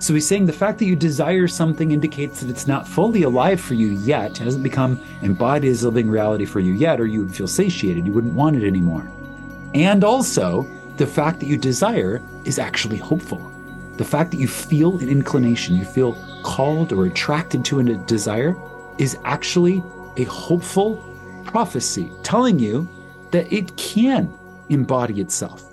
So he's saying the fact that you desire something indicates that it's not fully alive for you yet, it hasn't become embodied as a living reality for you yet, or you would feel satiated, you wouldn't want it anymore. And also, the fact that you desire is actually hopeful. The fact that you feel an inclination, you feel called or attracted to a desire, is actually a hopeful prophecy telling you that it can embody itself.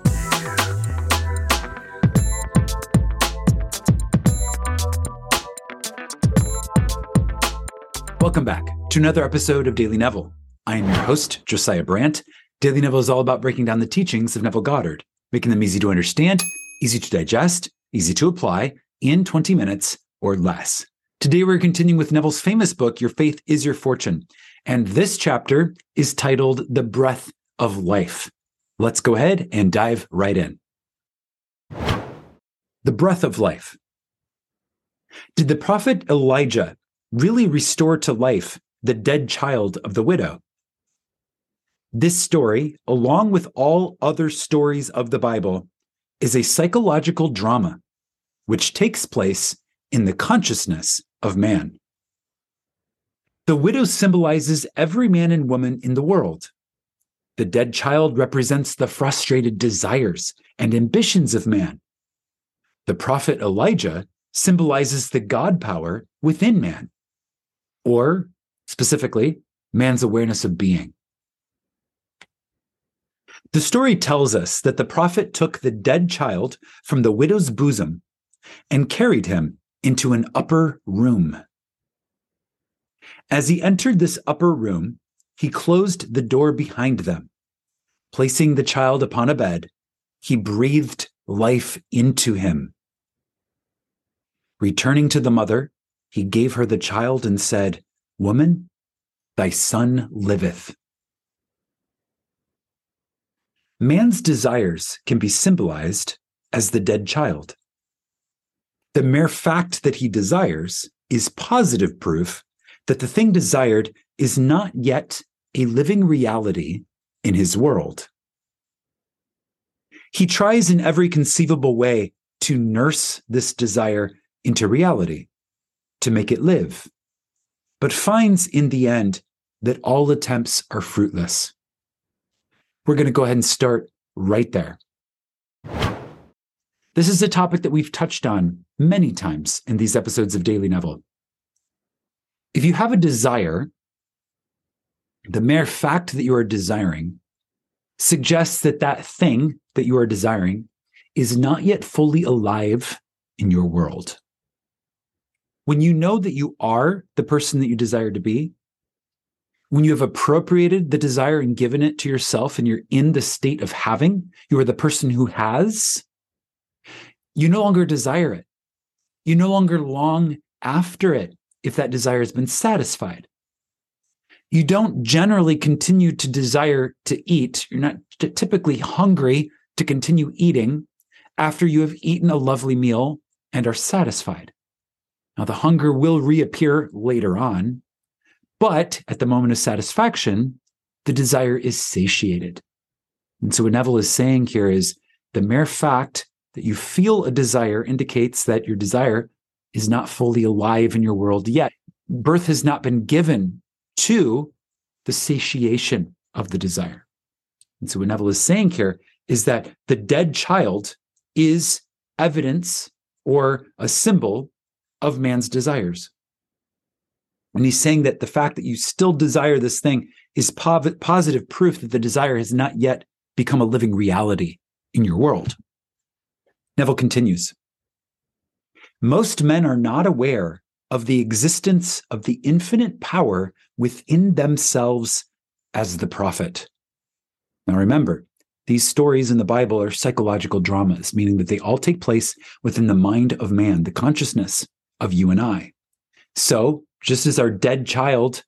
Welcome back to another episode of Daily Neville. I am your host, Josiah Brandt. Daily Neville is all about breaking down the teachings of Neville Goddard, making them easy to understand, easy to digest, easy to apply in 20 minutes or less. Today, we're continuing with Neville's famous book, Your Faith is Your Fortune. And this chapter is titled The Breath of Life. Let's go ahead and dive right in. The breath of life. Did the prophet Elijah really restore to life the dead child of the widow. This story, along with all other stories of the Bible, is a psychological drama which takes place in the consciousness of man. The widow symbolizes every man and woman in the world. The dead child represents the frustrated desires and ambitions of man. The prophet Elijah symbolizes the God power within man or specifically, man's awareness of being. The story tells us that the prophet took the dead child from the widow's bosom and carried him into an upper room. As he entered this upper room, he closed the door behind them. Placing the child upon a bed, he breathed life into him. Returning to the mother, he gave her the child and said, Woman, thy son liveth. Man's desires can be symbolized as the dead child. The mere fact that he desires is positive proof that the thing desired is not yet a living reality in his world. He tries in every conceivable way to nurse this desire into reality to make it live, but finds in the end that all attempts are fruitless. We're going to go ahead and start right there. This is a topic that we've touched on many times in these episodes of Daily Neville. If you have a desire, the mere fact that you are desiring suggests that that thing that you are desiring is not yet fully alive in your world when you know that you are the person that you desire to be, when you have appropriated the desire and given it to yourself and you're in the state of having, you are the person who has, you no longer desire it. You no longer long after it if that desire has been satisfied. You don't generally continue to desire to eat. You're not typically hungry to continue eating after you have eaten a lovely meal and are satisfied. Now, the hunger will reappear later on, but at the moment of satisfaction, the desire is satiated. And so, what Neville is saying here is the mere fact that you feel a desire indicates that your desire is not fully alive in your world yet. Birth has not been given to the satiation of the desire. And so, what Neville is saying here is that the dead child is evidence or a symbol of man's desires. And he's saying that the fact that you still desire this thing is pov- positive proof that the desire has not yet become a living reality in your world. Neville continues Most men are not aware of the existence of the infinite power within themselves as the prophet. Now remember, these stories in the Bible are psychological dramas, meaning that they all take place within the mind of man, the consciousness of you and I. So, just as our dead child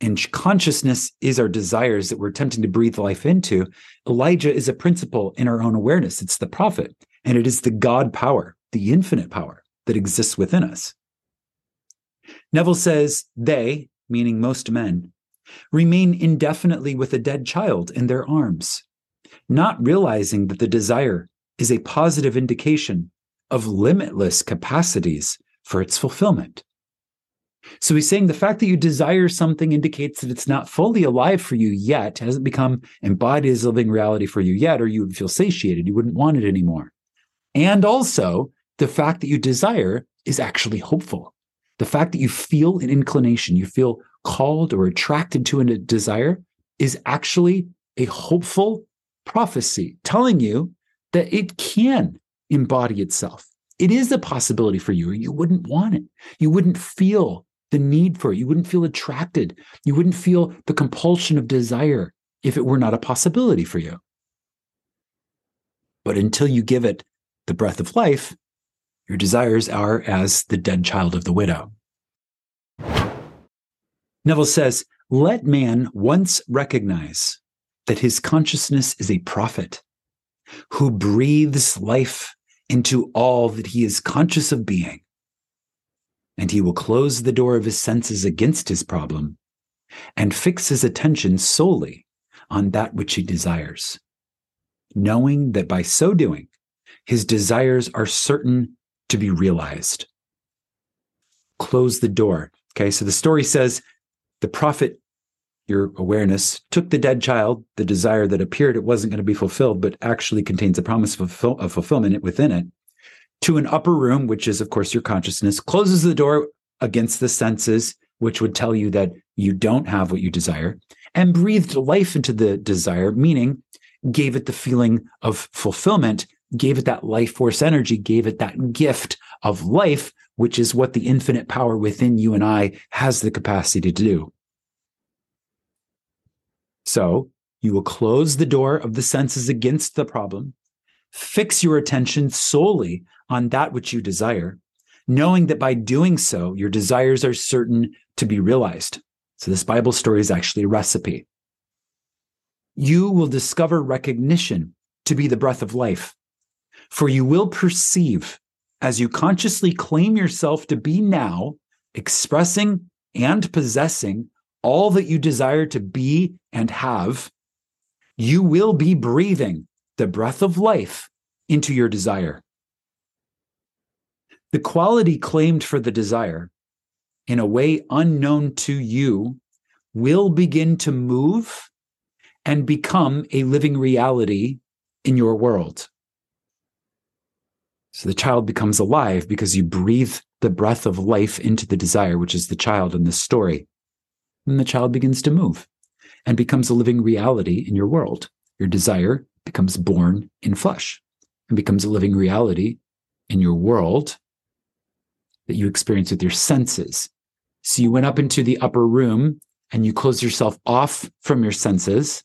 and consciousness is our desires that we're attempting to breathe life into, Elijah is a principle in our own awareness. It's the prophet, and it is the God power, the infinite power that exists within us. Neville says they, meaning most men, remain indefinitely with a dead child in their arms, not realizing that the desire is a positive indication of limitless capacities for its fulfillment. So he's saying the fact that you desire something indicates that it's not fully alive for you yet, hasn't become embodied as living reality for you yet, or you would feel satiated. You wouldn't want it anymore. And also, the fact that you desire is actually hopeful. The fact that you feel an inclination, you feel called or attracted to a desire is actually a hopeful prophecy telling you that it can embody itself. It is a possibility for you, or you wouldn't want it. You wouldn't feel the need for it. You wouldn't feel attracted. You wouldn't feel the compulsion of desire if it were not a possibility for you. But until you give it the breath of life, your desires are as the dead child of the widow. Neville says, let man once recognize that his consciousness is a prophet who breathes life into all that he is conscious of being. And he will close the door of his senses against his problem and fix his attention solely on that which he desires, knowing that by so doing, his desires are certain to be realized. Close the door. Okay, so the story says the prophet, your awareness, took the dead child, the desire that appeared it wasn't going to be fulfilled, but actually contains a promise of, fulfill, of fulfillment within it, to an upper room, which is, of course, your consciousness, closes the door against the senses, which would tell you that you don't have what you desire, and breathed life into the desire, meaning gave it the feeling of fulfillment, gave it that life force energy, gave it that gift of life, which is what the infinite power within you and I has the capacity to do. So you will close the door of the senses against the problem, fix your attention solely on that which you desire, knowing that by doing so, your desires are certain to be realized. So this Bible story is actually a recipe. You will discover recognition to be the breath of life, for you will perceive as you consciously claim yourself to be now, expressing and possessing all that you desire to be and have, you will be breathing the breath of life into your desire. The quality claimed for the desire, in a way unknown to you, will begin to move and become a living reality in your world. So the child becomes alive because you breathe the breath of life into the desire, which is the child in this story. And the child begins to move and becomes a living reality in your world. Your desire becomes born in flesh and becomes a living reality in your world that you experience with your senses. So you went up into the upper room and you closed yourself off from your senses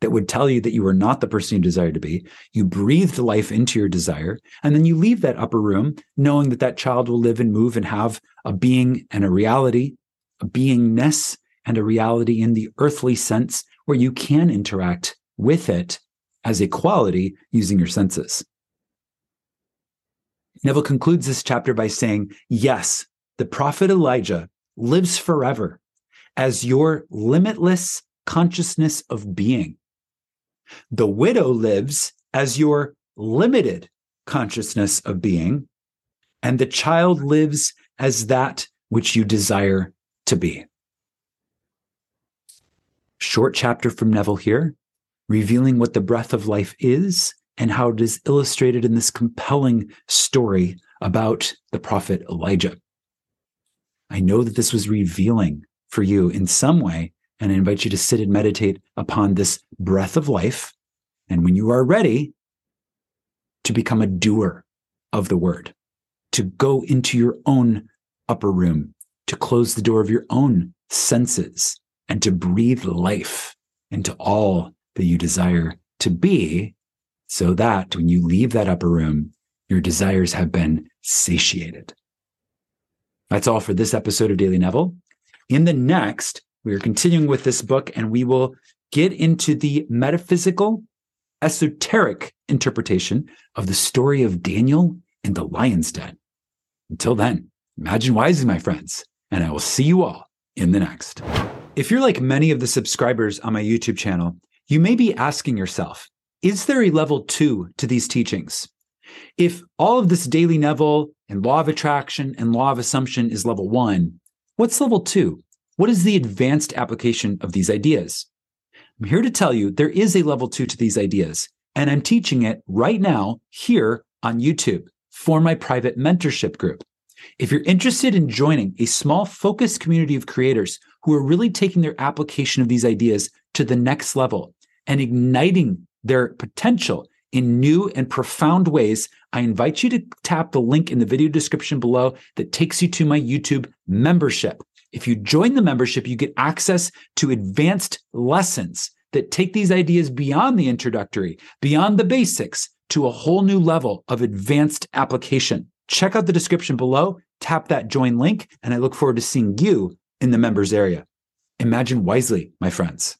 that would tell you that you were not the person you desired to be. You breathed life into your desire, and then you leave that upper room knowing that that child will live and move and have a being and a reality, beingness and a reality in the earthly sense where you can interact with it as a quality using your senses. Neville concludes this chapter by saying, Yes, the prophet Elijah lives forever as your limitless consciousness of being. The widow lives as your limited consciousness of being, and the child lives as that which you desire to be. Short chapter from Neville here, revealing what the breath of life is and how it is illustrated in this compelling story about the prophet Elijah. I know that this was revealing for you in some way and I invite you to sit and meditate upon this breath of life. And when you are ready, to become a doer of the word, to go into your own upper room, to close the door of your own senses, and to breathe life into all that you desire to be, so that when you leave that upper room, your desires have been satiated. That's all for this episode of Daily Neville. In the next, we are continuing with this book and we will get into the metaphysical, esoteric interpretation of the story of Daniel in the lion's den. Until then, imagine wisely, my friends, and I will see you all in the next. If you're like many of the subscribers on my YouTube channel, you may be asking yourself, is there a level two to these teachings? If all of this daily Neville and law of attraction and law of assumption is level one, what's level two? What is the advanced application of these ideas? I'm here to tell you there is a level two to these ideas, and I'm teaching it right now here on YouTube for my private mentorship group. If you're interested in joining a small focused community of creators who are really taking their application of these ideas to the next level and igniting their potential in new and profound ways, I invite you to tap the link in the video description below that takes you to my YouTube membership. If you join the membership, you get access to advanced lessons that take these ideas beyond the introductory, beyond the basics, to a whole new level of advanced application. Check out the description below, tap that join link, and I look forward to seeing you in the members area. Imagine wisely, my friends.